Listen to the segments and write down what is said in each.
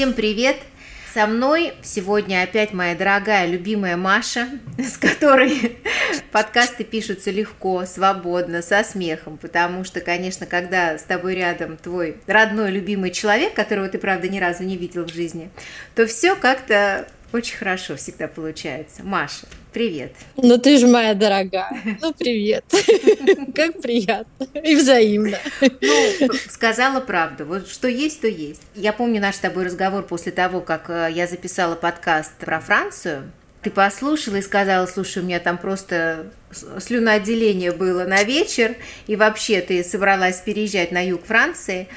Всем привет! Со мной сегодня опять моя дорогая, любимая Маша, с которой подкасты пишутся легко, свободно, со смехом, потому что, конечно, когда с тобой рядом твой родной, любимый человек, которого ты, правда, ни разу не видел в жизни, то все как-то очень хорошо всегда получается. Маша, привет. Ну ты же моя дорогая. Ну привет. Как приятно. И взаимно. Ну, сказала правду. Вот что есть, то есть. Я помню наш с тобой разговор после того, как э, я записала подкаст про Францию. Ты послушала и сказала, слушай, у меня там просто слюноотделение было на вечер, и вообще ты собралась переезжать на юг Франции.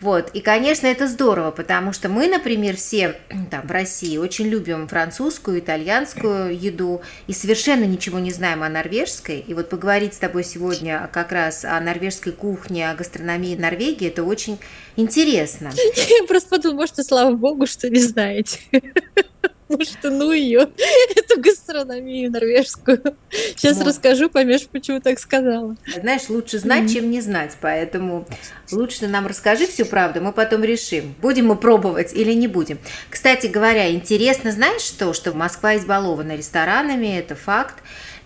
Вот. И, конечно, это здорово, потому что мы, например, все там в России очень любим французскую, итальянскую еду и совершенно ничего не знаем о норвежской. И вот поговорить с тобой сегодня как раз о норвежской кухне, о гастрономии Норвегии, это очень интересно. Я просто подумала, может, слава богу, что не знаете. потому что ну ее, эту гастрономию норвежскую. Сейчас вот. расскажу, поймешь, почему так сказала. Знаешь, лучше знать, mm-hmm. чем не знать, поэтому лучше нам расскажи всю правду, мы потом решим, будем мы пробовать или не будем. Кстати говоря, интересно, знаешь что, что Москва избалована ресторанами, это факт.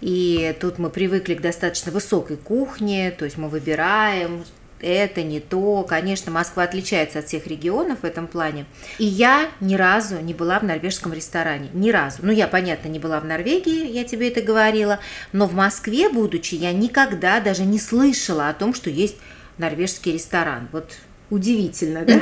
И тут мы привыкли к достаточно высокой кухне, то есть мы выбираем, это не то. Конечно, Москва отличается от всех регионов в этом плане. И я ни разу не была в норвежском ресторане. Ни разу. Ну, я, понятно, не была в Норвегии, я тебе это говорила. Но в Москве, будучи, я никогда даже не слышала о том, что есть норвежский ресторан. Вот удивительно, да?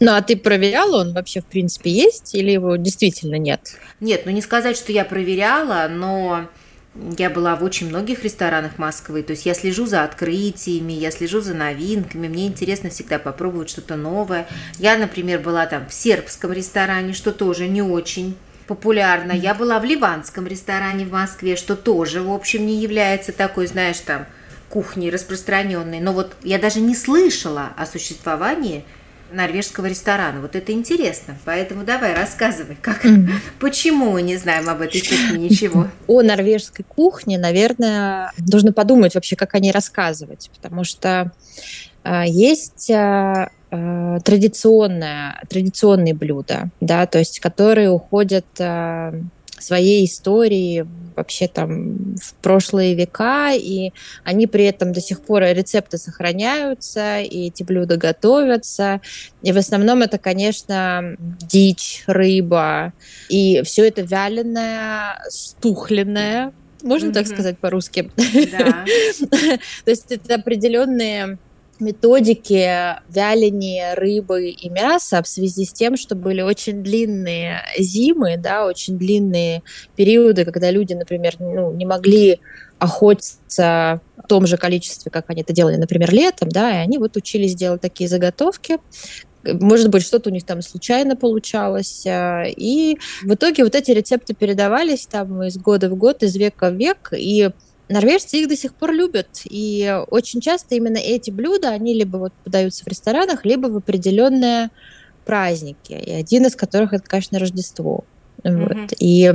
Ну, а ты проверяла, он вообще в принципе есть или его действительно нет? Нет, ну не сказать, что я проверяла, но я была в очень многих ресторанах Москвы, то есть я слежу за открытиями, я слежу за новинками, мне интересно всегда попробовать что-то новое. Я, например, была там в сербском ресторане, что тоже не очень популярно. Я была в ливанском ресторане в Москве, что тоже, в общем, не является такой, знаешь, там, кухней распространенной. Но вот я даже не слышала о существовании норвежского ресторана. Вот это интересно. Поэтому давай рассказывай, как, mm-hmm. почему мы не знаем об этой кухне ничего. О норвежской кухне, наверное, нужно подумать вообще, как о ней рассказывать, потому что э, есть э, э, традиционное, традиционные блюда, да, то есть которые уходят э, своей истории вообще там в прошлые века, и они при этом до сих пор рецепты сохраняются, и эти блюда готовятся. И в основном это, конечно, дичь, рыба, и все это вяленое, стухленное, можно mm-hmm. так сказать по-русски? Да. То есть это определенные методики вяления рыбы и мяса в связи с тем, что были очень длинные зимы, да, очень длинные периоды, когда люди, например, ну, не могли охотиться в том же количестве, как они это делали, например, летом, да, и они вот учились делать такие заготовки, может быть, что-то у них там случайно получалось. А, и в итоге вот эти рецепты передавались там из года в год, из века в век, и Норвежцы их до сих пор любят, и очень часто именно эти блюда, они либо вот подаются в ресторанах, либо в определенные праздники, и один из которых это, конечно, Рождество. Mm-hmm. Вот. И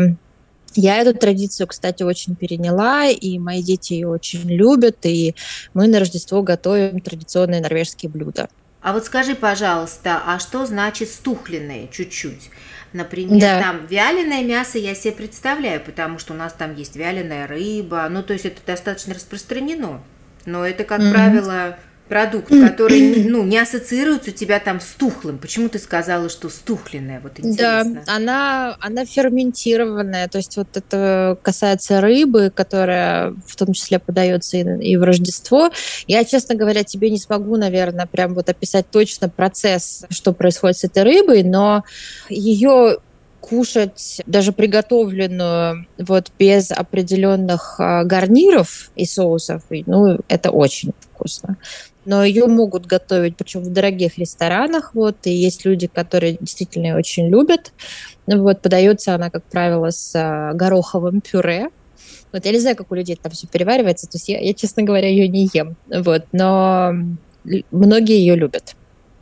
я эту традицию, кстати, очень переняла, и мои дети ее очень любят, и мы на Рождество готовим традиционные норвежские блюда. А вот скажи, пожалуйста, а что значит стухленные чуть-чуть? Например, да. там вяленое мясо я себе представляю, потому что у нас там есть вяленая рыба, ну то есть это достаточно распространено. Но это, как mm-hmm. правило, продукт, который ну, не ассоциируется у тебя там с тухлым. Почему ты сказала, что стухленная? Вот интересно. Да, она, она ферментированная. То есть вот это касается рыбы, которая в том числе подается и, и в Рождество. Я, честно говоря, тебе не смогу, наверное, прям вот описать точно процесс, что происходит с этой рыбой, но ее кушать даже приготовленную вот без определенных а, гарниров и соусов, ну, это очень вкусно. Но ее могут готовить, причем в дорогих ресторанах, вот, и есть люди, которые действительно очень любят. Вот, подается она, как правило, с а, гороховым пюре, вот я не знаю, как у людей там все переваривается, то есть я, я честно говоря, ее не ем, вот, но многие ее любят.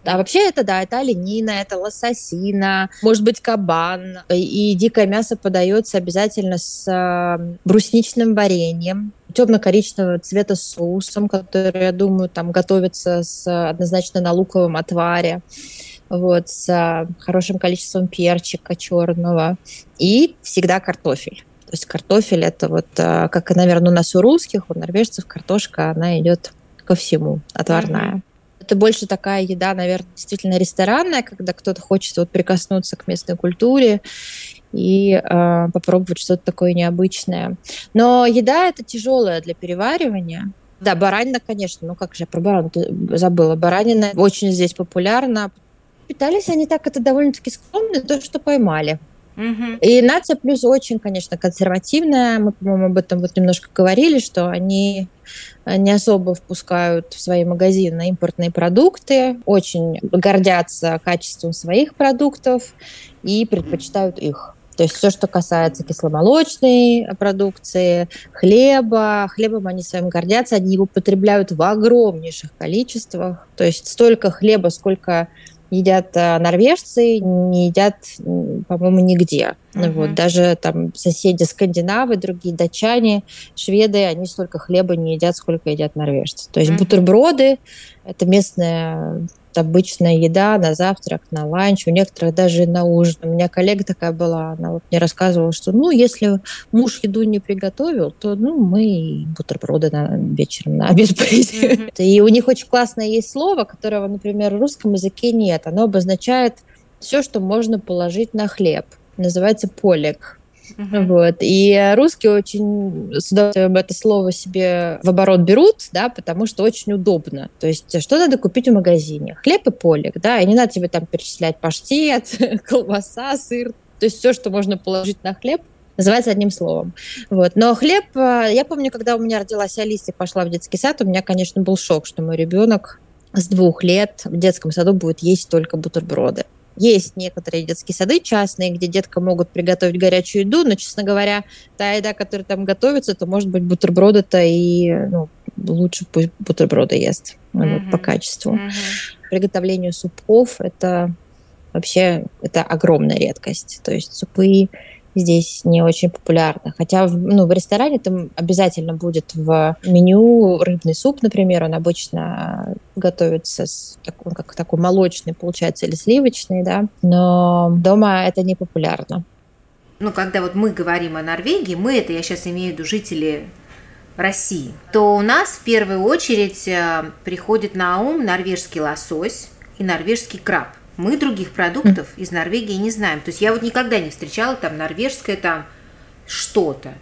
А вообще это, да, это оленина, это лососина, может быть, кабан. И дикое мясо подается обязательно с э, брусничным вареньем, темно-коричневого цвета соусом, который, я думаю, там готовится с, однозначно на луковом отваре. вот, с хорошим количеством перчика черного, и всегда картофель. То есть картофель это вот, как, наверное, у нас у русских, у норвежцев картошка, она идет ко всему, отварная. Mm-hmm. Это больше такая еда, наверное, действительно ресторанная, когда кто-то хочет вот прикоснуться к местной культуре и э, попробовать что-то такое необычное. Но еда это тяжелая для переваривания. Да, баранина, конечно, ну как же я про баранину забыла. Баранина очень здесь популярна. Питались они так, это довольно-таки скромно, то, что поймали. И нация плюс очень, конечно, консервативная. Мы, по-моему, об этом вот немножко говорили, что они не особо впускают в свои магазины импортные продукты, очень гордятся качеством своих продуктов и предпочитают их. То есть все, что касается кисломолочной продукции, хлеба, хлебом они своим гордятся, они его потребляют в огромнейших количествах. То есть столько хлеба, сколько едят э, норвежцы, не едят, по-моему, нигде. Uh-huh. Вот, даже там соседи скандинавы, другие датчане, шведы, они столько хлеба не едят, сколько едят норвежцы. То есть uh-huh. бутерброды – это местная обычная еда на завтрак, на ланч, у некоторых даже на ужин. У меня коллега такая была, она вот мне рассказывала, что, ну, если муж еду не приготовил, то, ну, мы бутерброды на, вечером на обед поедим. Mm-hmm. И у них очень классное есть слово, которого, например, в русском языке нет. Оно обозначает все, что можно положить на хлеб. Называется полик. Uh-huh. Вот. И русские очень с удовольствием это слово себе в оборот берут, да, потому что очень удобно. То есть что надо купить в магазине? Хлеб и полик, да, и не надо тебе там перечислять паштет, колбаса, сыр. То есть все, что можно положить на хлеб, называется одним словом. Вот. Но хлеб, э, я помню, когда у меня родилась Алиса и пошла в детский сад, у меня, конечно, был шок, что мой ребенок с двух лет в детском саду будет есть только бутерброды. Есть некоторые детские сады частные, где детка могут приготовить горячую еду, но, честно говоря, та еда, которая там готовится, то может быть бутерброды-то и ну, лучше пусть бутерброды ест mm-hmm. вот, по качеству. Mm-hmm. Приготовление супов это вообще это огромная редкость. То есть супы здесь не очень популярны. Хотя ну, в ресторане там обязательно будет в меню рыбный суп, например, он обычно готовится с такой, как такой молочный, получается, или сливочный, да, но дома это не популярно. Ну, когда вот мы говорим о Норвегии, мы это, я сейчас имею в виду жители России, то у нас в первую очередь э, приходит на ум норвежский лосось и норвежский краб – мы других продуктов из Норвегии не знаем. То есть я вот никогда не встречала там норвежское там что-то.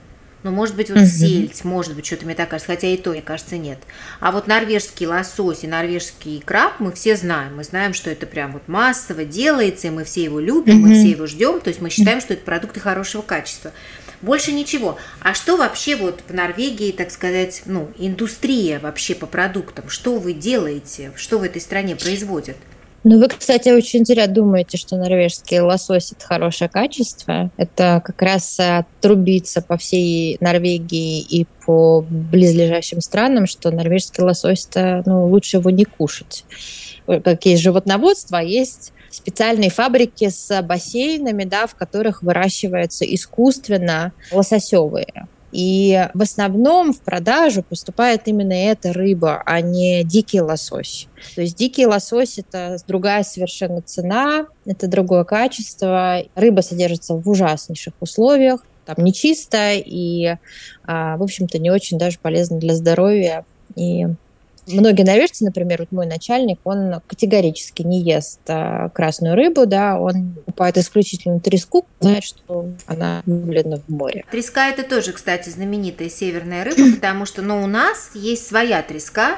Ну, может быть, вот угу. сельдь, может быть, что-то мне так кажется, хотя и то, мне кажется, нет. А вот норвежский лосось и норвежский краб мы все знаем. Мы знаем, что это прям вот массово делается, и мы все его любим, угу. мы все его ждем. То есть мы считаем, что это продукты хорошего качества. Больше ничего. А что вообще вот в Норвегии, так сказать, ну, индустрия вообще по продуктам? Что вы делаете? Что в этой стране производят? Ну, вы, кстати, очень зря думаете, что норвежский лосось – это хорошее качество. Это как раз трубится по всей Норвегии и по близлежащим странам, что норвежский лосось – это ну, лучше его не кушать. Как есть животноводство, а есть специальные фабрики с бассейнами, да, в которых выращиваются искусственно лососевые. И в основном в продажу поступает именно эта рыба, а не дикий лосось. То есть дикий лосось – это другая совершенно цена, это другое качество. Рыба содержится в ужаснейших условиях, там нечисто и, а, в общем-то, не очень даже полезно для здоровья. И Многие норвежцы, например, вот мой начальник, он категорически не ест а, красную рыбу, да, он покупает исключительно треску, знает, что она вылена в море. Треска это тоже, кстати, знаменитая северная рыба, потому что, ну, у нас есть своя треска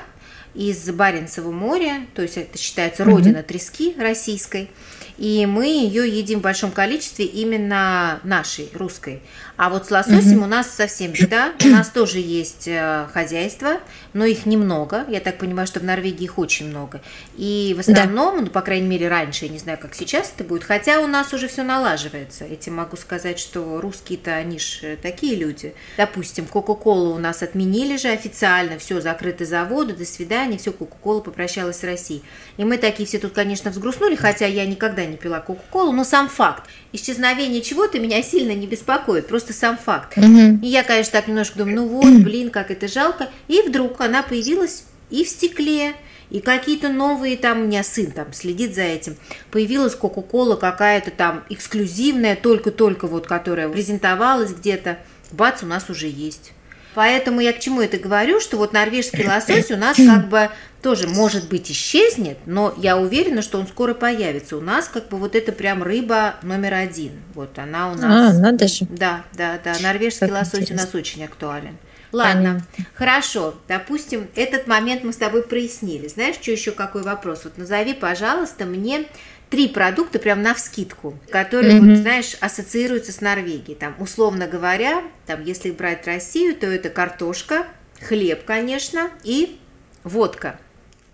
из Баренцева моря, то есть это считается родина трески российской и мы ее едим в большом количестве именно нашей, русской. А вот с лососем угу. у нас совсем беда. У нас тоже есть э, хозяйство, но их немного. Я так понимаю, что в Норвегии их очень много. И в основном, да. ну, по крайней мере, раньше, я не знаю, как сейчас это будет, хотя у нас уже все налаживается. Этим могу сказать, что русские-то, они же такие люди. Допустим, Кока-Колу у нас отменили же официально, все, закрыты заводы, до свидания, все, Кока-Кола попрощалась с Россией. И мы такие все тут, конечно, взгрустнули, хотя я никогда не пила Кока-Колу, но сам факт исчезновение чего-то меня сильно не беспокоит, просто сам факт. Угу. И я, конечно, так немножко думаю, ну вот, блин, как это жалко. И вдруг она появилась и в стекле, И какие-то новые, там, у меня сын там следит за этим. Появилась Кока-Кола какая-то там эксклюзивная, только-только вот, которая презентовалась где-то. Бац, у нас уже есть. Поэтому я к чему это говорю, что вот норвежский лосось у нас как бы тоже, может быть, исчезнет, но я уверена, что он скоро появится. У нас как бы вот это прям рыба номер один. Вот она у нас. А, надо же. Да, да, да. Норвежский как лосось интересно. у нас очень актуален. Ладно, Понятно. хорошо. Допустим, этот момент мы с тобой прояснили. Знаешь, что еще какой вопрос? Вот назови, пожалуйста, мне три продукта прям на вскидку, которые, mm-hmm. вот, знаешь, ассоциируются с Норвегией. Там, условно говоря, там, если брать Россию, то это картошка, хлеб, конечно, и водка.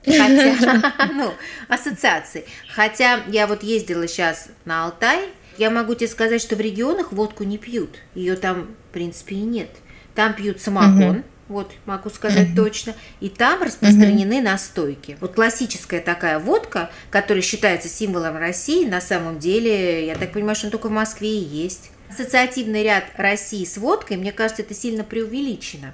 Хотя, ну, ассоциации. Хотя я вот ездила сейчас на Алтай, я могу тебе сказать, что в регионах водку не пьют. Ее там, в принципе, и нет. Там пьют самогон, угу. Вот могу сказать точно, и там распространены настойки. Вот классическая такая водка, которая считается символом России, на самом деле, я так понимаю, что она только в Москве и есть. Ассоциативный ряд России с водкой, мне кажется, это сильно преувеличено.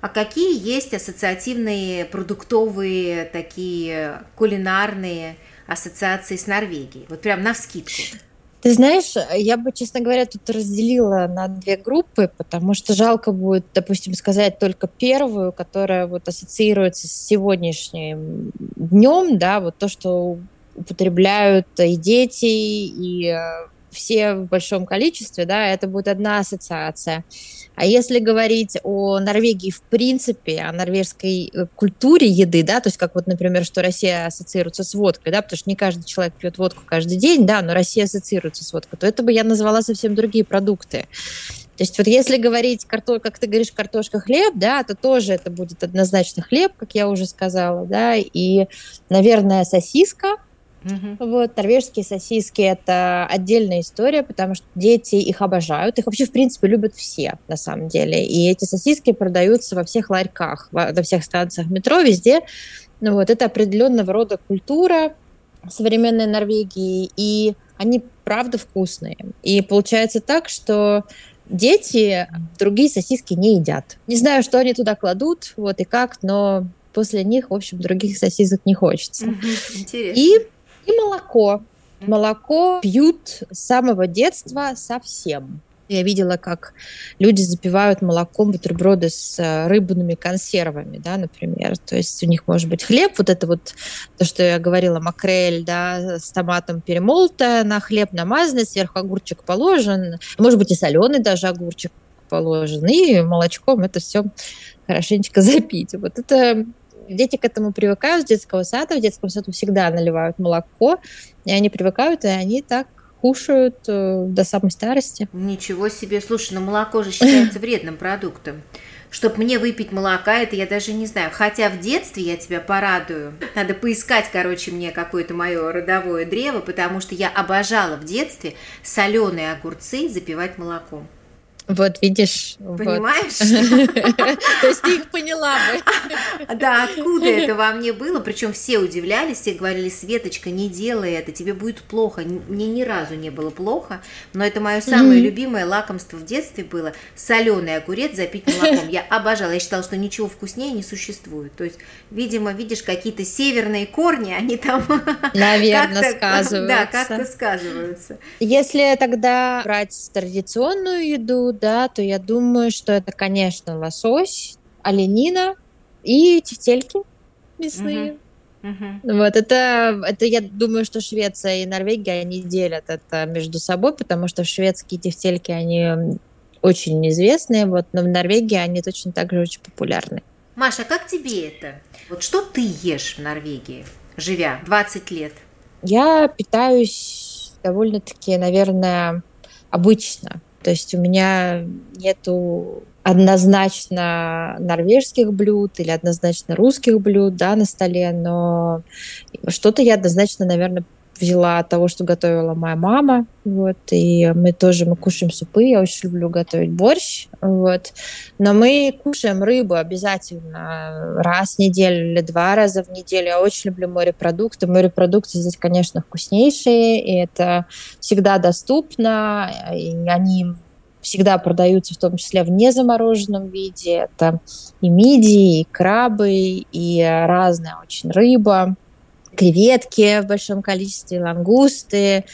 А какие есть ассоциативные продуктовые такие кулинарные ассоциации с Норвегией? Вот прям на вскидку. Ты знаешь, я бы, честно говоря, тут разделила на две группы, потому что жалко будет, допустим, сказать только первую, которая вот ассоциируется с сегодняшним днем, да, вот то, что употребляют и дети, и э, все в большом количестве, да, это будет одна ассоциация. А если говорить о Норвегии в принципе, о норвежской э, культуре еды, да, то есть как вот, например, что Россия ассоциируется с водкой, да, потому что не каждый человек пьет водку каждый день, да, но Россия ассоциируется с водкой, то это бы я назвала совсем другие продукты. То есть вот если говорить, карто, как ты говоришь, картошка, хлеб, да, то тоже это будет однозначно хлеб, как я уже сказала, да, и, наверное, сосиска, Угу. Вот, норвежские сосиски – это отдельная история, потому что дети их обожают. Их вообще, в принципе, любят все, на самом деле. И эти сосиски продаются во всех ларьках, во всех станциях метро, везде. Ну, вот, это определенного рода культура современной Норвегии, и они, правда, вкусные. И получается так, что дети другие сосиски не едят. Не знаю, что они туда кладут, вот и как, но после них, в общем, других сосисок не хочется. Интересно. И и молоко. Молоко пьют с самого детства совсем. Я видела, как люди запивают молоком бутерброды с э, рыбными консервами, да, например. То есть у них может быть хлеб, вот это вот то, что я говорила, макрель, да, с томатом перемолотая, на хлеб намазанный, сверху огурчик положен, может быть и соленый даже огурчик положен, и молочком это все хорошенечко запить. Вот это Дети к этому привыкают с детского сада. В детском саду всегда наливают молоко, и они привыкают, и они так кушают э, до самой старости. Ничего себе. Слушай, ну молоко же считается вредным продуктом. Чтобы мне выпить молока, это я даже не знаю. Хотя в детстве я тебя порадую. Надо поискать, короче, мне какое-то мое родовое древо, потому что я обожала в детстве соленые огурцы запивать молоком. Вот видишь. Понимаешь? То есть ты их поняла бы. Да, откуда это во мне было? Причем все удивлялись, все говорили, Светочка, не делай это, тебе будет плохо. Мне ни разу не было плохо, но это мое самое любимое лакомство в детстве было соленый огурец запить молоком. Я обожала, я считала, что ничего вкуснее не существует. То есть, видимо, видишь, какие-то северные корни, они там... Наверное, сказываются. Да, как-то сказываются. Если тогда брать традиционную еду, да, то я думаю, что это, конечно, лосось, оленина и тефтельки мясные. Угу. Угу. Вот это, это я думаю, что Швеция и Норвегия они делят это между собой, потому что шведские тефтельки они очень известные, вот, но в Норвегии они точно так же очень популярны. Маша, как тебе это? Вот что ты ешь в Норвегии, живя 20 лет? Я питаюсь довольно-таки, наверное, обычно. То есть у меня нету однозначно норвежских блюд или однозначно русских блюд да, на столе, но что-то я однозначно, наверное, взяла того, что готовила моя мама, вот, и мы тоже, мы кушаем супы, я очень люблю готовить борщ, вот, но мы кушаем рыбу обязательно раз в неделю или два раза в неделю, я очень люблю морепродукты, морепродукты здесь, конечно, вкуснейшие, и это всегда доступно, и они всегда продаются в том числе в незамороженном виде. Это и мидии, и крабы, и разная очень рыба, креветки в большом количестве, лангусты,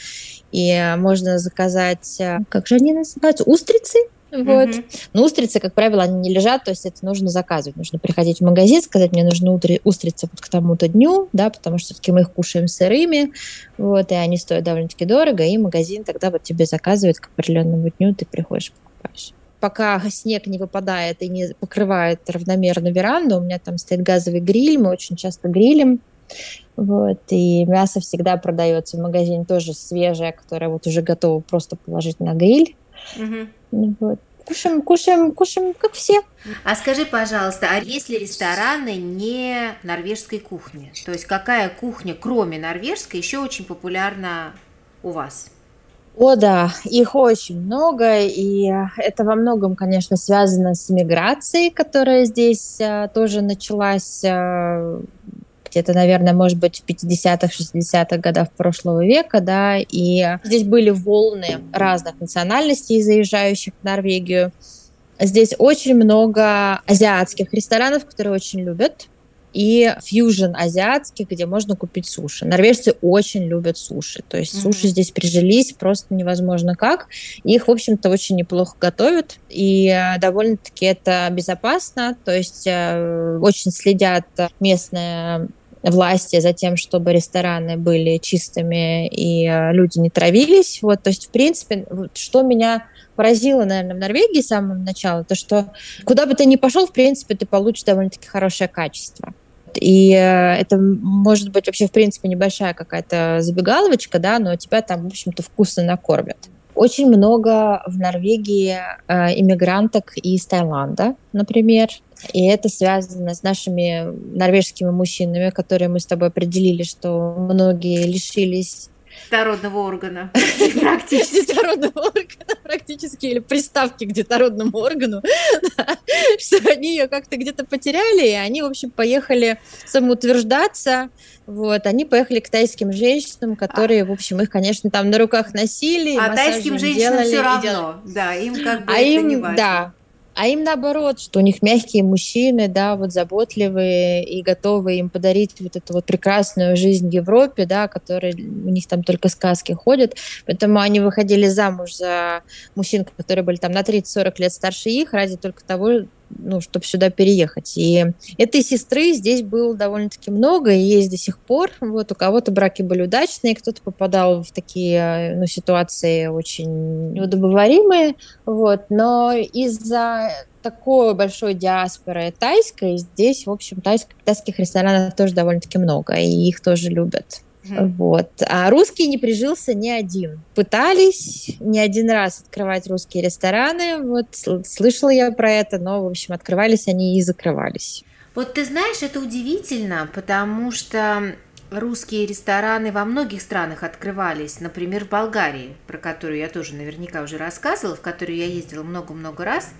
и можно заказать, э, как же они называются, устрицы, вот. Mm-hmm. Но устрицы, как правило, они не лежат, то есть это нужно заказывать. Нужно приходить в магазин, сказать, мне нужны устрицы вот к тому-то дню, да, потому что все-таки мы их кушаем сырыми, вот, и они стоят довольно-таки дорого, и магазин тогда вот тебе заказывает к определенному дню, ты приходишь, покупаешь. Пока снег не выпадает и не покрывает равномерно веранду, у меня там стоит газовый гриль, мы очень часто грилем, вот, и мясо всегда продается в магазине тоже свежее, которое вот уже готово просто положить на гриль. Угу. Вот. Кушаем, кушаем, кушаем, как все. А скажи, пожалуйста, а есть ли рестораны не норвежской кухни? То есть какая кухня, кроме норвежской, еще очень популярна у вас? О, да, их очень много, и это во многом, конечно, связано с миграцией, которая здесь а, тоже началась а, где-то, наверное, может быть, в 50-х, 60-х годах прошлого века, да, и здесь были волны разных национальностей, заезжающих в Норвегию. Здесь очень много азиатских ресторанов, которые очень любят, и фьюжн азиатских, где можно купить суши. Норвежцы очень любят суши, то есть mm-hmm. суши здесь прижились просто невозможно как. Их, в общем-то, очень неплохо готовят, и э, довольно-таки это безопасно, то есть э, очень следят местные власти за тем, чтобы рестораны были чистыми и э, люди не травились. Вот, то есть, в принципе, что меня поразило, наверное, в Норвегии с самого начала, то что куда бы ты ни пошел, в принципе, ты получишь довольно-таки хорошее качество. И э, это может быть вообще, в принципе, небольшая какая-то забегаловочка, да, но тебя там, в общем-то, вкусно накормят. Очень много в Норвегии э, иммигранток из Таиланда, например. И это связано с нашими норвежскими мужчинами, которые мы с тобой определили, что многие лишились детородного органа. Практически. Детородного органа практически, или приставки к детородному органу, что они ее как-то где-то потеряли, и они, в общем, поехали самоутверждаться, вот, они поехали к тайским женщинам, которые, в общем, их, конечно, там на руках носили, А тайским женщинам все равно, да, им как бы а это не важно. Да, а им наоборот, что у них мягкие мужчины, да, вот заботливые и готовы им подарить вот эту вот прекрасную жизнь в Европе, да, которые у них там только сказки ходят. Поэтому они выходили замуж за мужчин, которые были там на 30-40 лет старше их, ради только того, ну, чтобы сюда переехать. И этой сестры здесь было довольно-таки много, и есть до сих пор. Вот у кого-то браки были удачные, кто-то попадал в такие ну, ситуации очень неудобоваримые. Вот. Но из-за такой большой диаспоры тайской здесь, в общем, тайских, тайских ресторанов тоже довольно-таки много, и их тоже любят. Вот. А русский не прижился ни один. Пытались не один раз открывать русские рестораны. Вот слышала я про это, но, в общем, открывались они и закрывались. Вот ты знаешь, это удивительно, потому что русские рестораны во многих странах открывались, например, в Болгарии, про которую я тоже наверняка уже рассказывала, в которую я ездила много-много раз –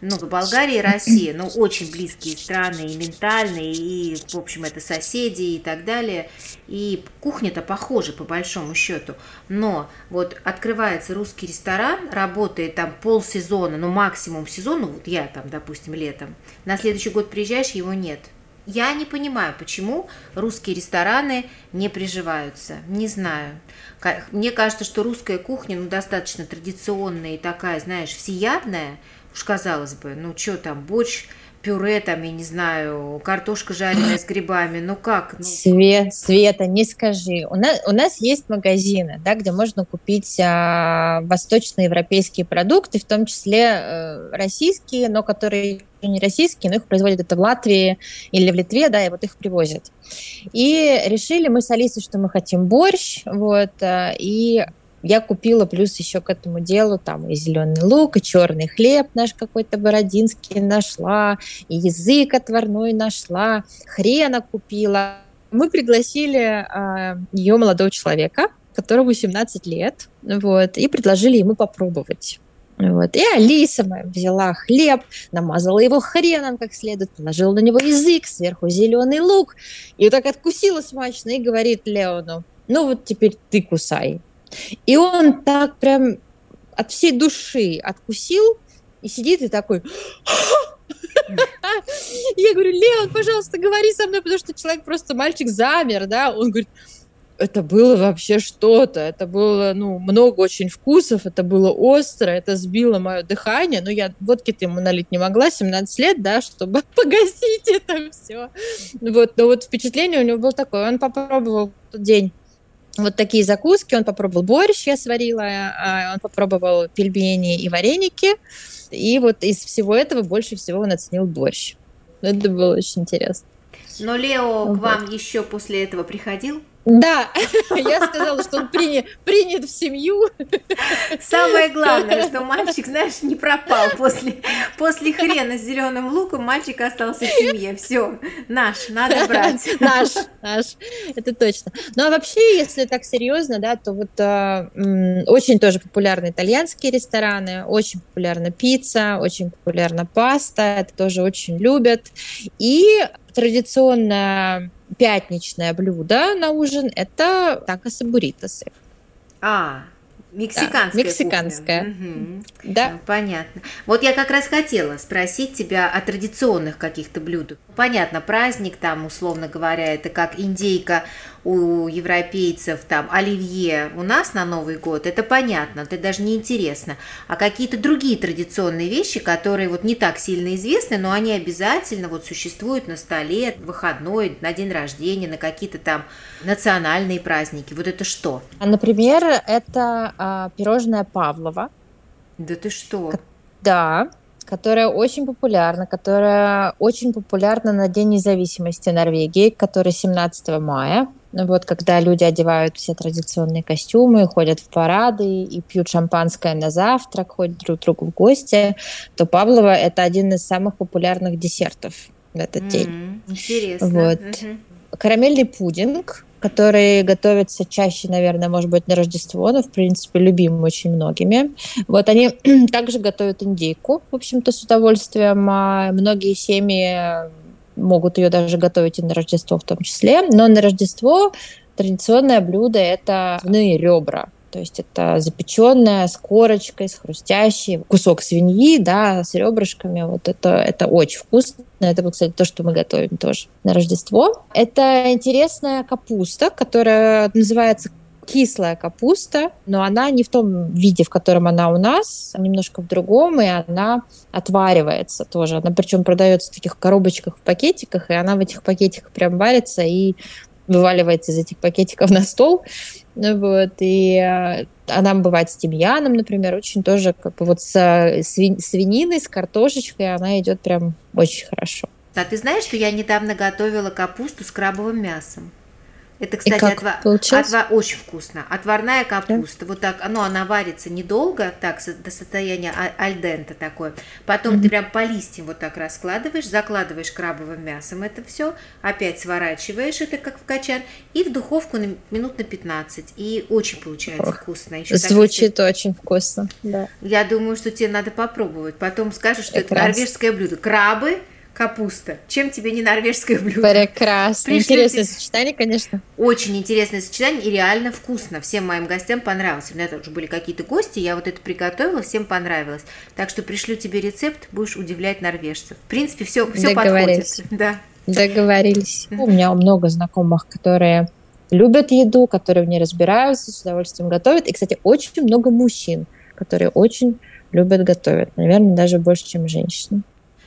ну, Болгария и Россия, ну, очень близкие страны и ментальные, и, в общем, это соседи и так далее. И кухня-то похожа, по большому счету. Но вот открывается русский ресторан, работает там полсезона, ну, максимум сезона, вот я там, допустим, летом, на следующий год приезжаешь, его нет. Я не понимаю, почему русские рестораны не приживаются. Не знаю. Мне кажется, что русская кухня ну, достаточно традиционная и такая, знаешь, всеядная, Уж казалось бы, ну что там, борщ, пюре, там, я не знаю, картошка жареная с грибами, ну как? Ну... Свет, Света, не скажи. У нас, у нас есть магазины, да, где можно купить а, восточноевропейские продукты, в том числе э, российские, но которые не российские, но их производят это в Латвии или в Литве, да, и вот их привозят. И решили мы с Алисой, что мы хотим борщ, вот, э, и я купила плюс еще к этому делу там и зеленый лук, и черный хлеб наш какой-то бородинский нашла, и язык отварной нашла, хрена купила. Мы пригласили э, ее молодого человека, которому 17 лет, вот, и предложили ему попробовать. Вот. И Алиса моя взяла хлеб, намазала его хреном как следует, положила на него язык, сверху зеленый лук, и вот так откусила смачно и говорит Леону, ну вот теперь ты кусай. И он так прям от всей души откусил и сидит и такой... Я говорю, Леон, пожалуйста, говори со мной, потому что человек просто мальчик замер, да. Он говорит, это было вообще что-то. Это было, ну, много очень вкусов, это было остро, это сбило мое дыхание. Но я водки-то ему налить не могла, 17 лет, да, чтобы погасить это все. Вот, но вот впечатление у него было такое. Он попробовал тот день вот такие закуски. Он попробовал борщ, я сварила, а он попробовал пельмени и вареники. И вот из всего этого больше всего он оценил борщ. Это было очень интересно. Но Лео вот. к вам еще после этого приходил? Да, я сказала, что он принят, принят в семью. Самое главное, что мальчик, знаешь, не пропал после, после хрена с зеленым луком, мальчик остался в семье. Все, наш, надо брать. Наш, наш, это точно. Ну а вообще, если так серьезно, да, то вот э, очень тоже популярны итальянские рестораны, очень популярна пицца, очень популярна паста, это тоже очень любят. И традиционная пятничное блюдо на ужин – это такосы буритосы. А, Мексиканская. Да, мексиканская. Угу. Да. Понятно. Вот я как раз хотела спросить тебя о традиционных каких-то блюдах. Понятно, праздник там, условно говоря, это как индейка у европейцев, там, оливье у нас на Новый год, это понятно, это даже не интересно. А какие-то другие традиционные вещи, которые вот не так сильно известны, но они обязательно вот существуют на столе, выходной, на день рождения, на какие-то там национальные праздники. Вот это что? Например, это а, пирожное Павлова. Да ты что? Да, которая очень популярна, которая очень популярна на День независимости Норвегии, который 17 мая. Вот когда люди одевают все традиционные костюмы, ходят в парады и пьют шампанское на завтрак, ходят друг к другу в гости, то Павлова это один из самых популярных десертов в этот mm-hmm. день. Интересно. Вот. Mm-hmm. Карамельный пудинг, который готовится чаще, наверное, может быть, на Рождество, но, в принципе, любим очень многими. Вот они также готовят индейку, в общем-то, с удовольствием. А многие семьи могут ее даже готовить и на Рождество в том числе. Но на Рождество традиционное блюдо – это ребра. То есть это запеченная с корочкой, с хрустящей, кусок свиньи, да, с ребрышками. Вот это, это очень вкусно. Это, кстати, то, что мы готовим тоже на Рождество. Это интересная капуста, которая называется кислая капуста, но она не в том виде, в котором она у нас, а немножко в другом, и она отваривается тоже. Она причем продается в таких коробочках, в пакетиках, и она в этих пакетиках прям варится и вываливается из этих пакетиков на стол. Вот, и э, она бывает с тимьяном, например, очень тоже как бы вот с свининой, с картошечкой, она идет прям очень хорошо. А ты знаешь, что я недавно готовила капусту с крабовым мясом? Это, кстати, отва... отва... очень вкусно. Отварная капуста. Да? Вот так, ну, она варится недолго, так, до состояния альдента такое. Потом mm-hmm. ты прям по листьям вот так раскладываешь, закладываешь крабовым мясом это все, опять сворачиваешь это как в качан, и в духовку на минут на 15. И очень получается Ох, вкусно. Еще звучит так, очень вкусно, да. Я думаю, что тебе надо попробовать. Потом скажешь, что Прекрасно. это норвежское блюдо. Крабы, капуста. Чем тебе не норвежское блюдо? Прекрасно. Пришлите... Интересное сочетание, конечно. Очень интересное сочетание и реально вкусно. Всем моим гостям понравилось. У меня тоже были какие-то гости, я вот это приготовила, всем понравилось. Так что пришлю тебе рецепт, будешь удивлять норвежцев. В принципе, все, все подходит. Да. Договорились. У меня много знакомых, которые любят еду, которые в ней разбираются, с удовольствием готовят. И, кстати, очень много мужчин, которые очень любят готовить. Наверное, даже больше, чем женщины.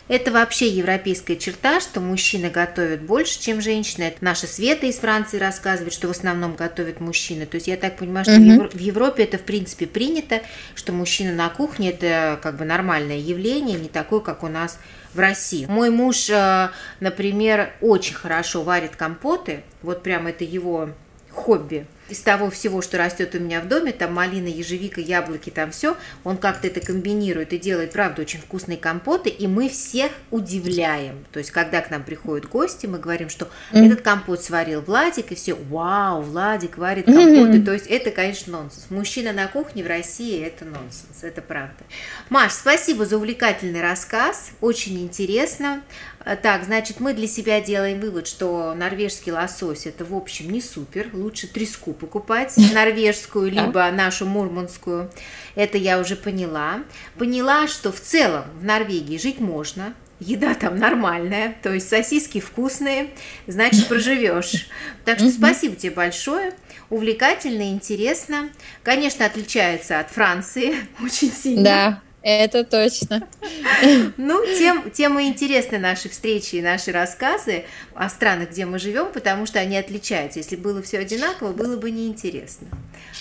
Это вообще европейская черта, что мужчины готовят больше, чем женщины. Это наша Света из Франции рассказывает, что в основном готовят мужчины. То есть я так понимаю, что угу. в Европе это в принципе принято, что мужчина на кухне это как бы нормальное явление, не такое, как у нас в России. Мой муж, э, например, очень хорошо варит компоты. Вот прям это его хобби из того всего, что растет у меня в доме, там малина, ежевика, яблоки, там все, он как-то это комбинирует и делает, правда, очень вкусные компоты, и мы всех удивляем. То есть, когда к нам приходят гости, мы говорим, что mm-hmm. этот компот сварил Владик, и все, вау, Владик варит компоты. Mm-hmm. То есть, это, конечно, нонсенс. Мужчина на кухне в России – это нонсенс, это правда. Маш, спасибо за увлекательный рассказ, очень интересно. А, так, значит, мы для себя делаем вывод, что норвежский лосось это, в общем, не супер. Лучше треску покупать, норвежскую, либо нашу мурманскую. Это я уже поняла. Поняла, что в целом в Норвегии жить можно. Еда там нормальная, то есть сосиски вкусные, значит, проживешь. Так что спасибо тебе большое. Увлекательно, интересно. Конечно, отличается от Франции очень сильно. Да. Это точно. Ну, тем, тем и интересны наши встречи и наши рассказы о странах, где мы живем, потому что они отличаются. Если было все одинаково, было бы неинтересно.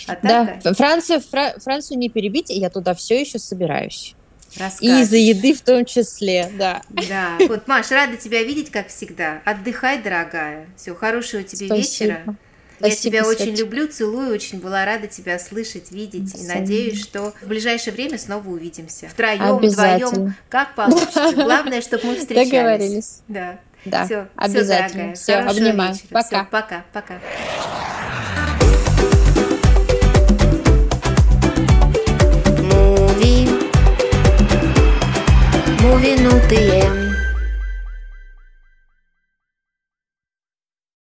А так, да, Францию, Фра- Францию не перебить, я туда все еще собираюсь. Расскажешь. И из-за еды в том числе, да. Да, вот, Маш, рада тебя видеть, как всегда. Отдыхай, дорогая. Все, хорошего тебе Спасибо. вечера. Я тебя Светочка. очень люблю, целую, очень была рада тебя слышать, видеть. И надеюсь, что в ближайшее время снова увидимся. Втроем, вдвоем, как получится. Главное, чтобы мы встречались. Договорились. Да. Да, все, обязательно. Все, все обнимаю. Вечера. Пока. Все, пока, пока. Movie, movie,